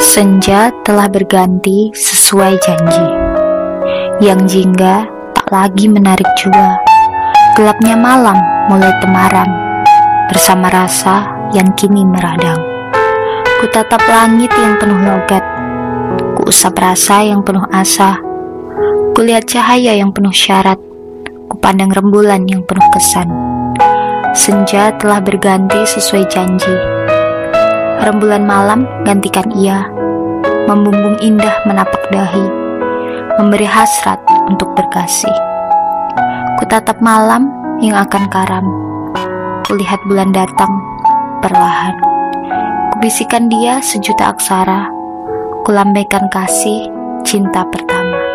Senja telah berganti sesuai janji. Yang jingga tak lagi menarik jua. Gelapnya malam mulai temaram bersama rasa yang kini meradang. Ku tatap langit yang penuh logat. Ku usap rasa yang penuh asa. Ku lihat cahaya yang penuh syarat. Ku pandang rembulan yang penuh kesan. Senja telah berganti sesuai janji. Rembulan malam gantikan ia membumbung indah menapak dahi, memberi hasrat untuk berkasih. Kutatap malam yang akan karam, kulihat bulan datang perlahan. Kubisikan dia sejuta aksara, kulambaikan kasih cinta pertama.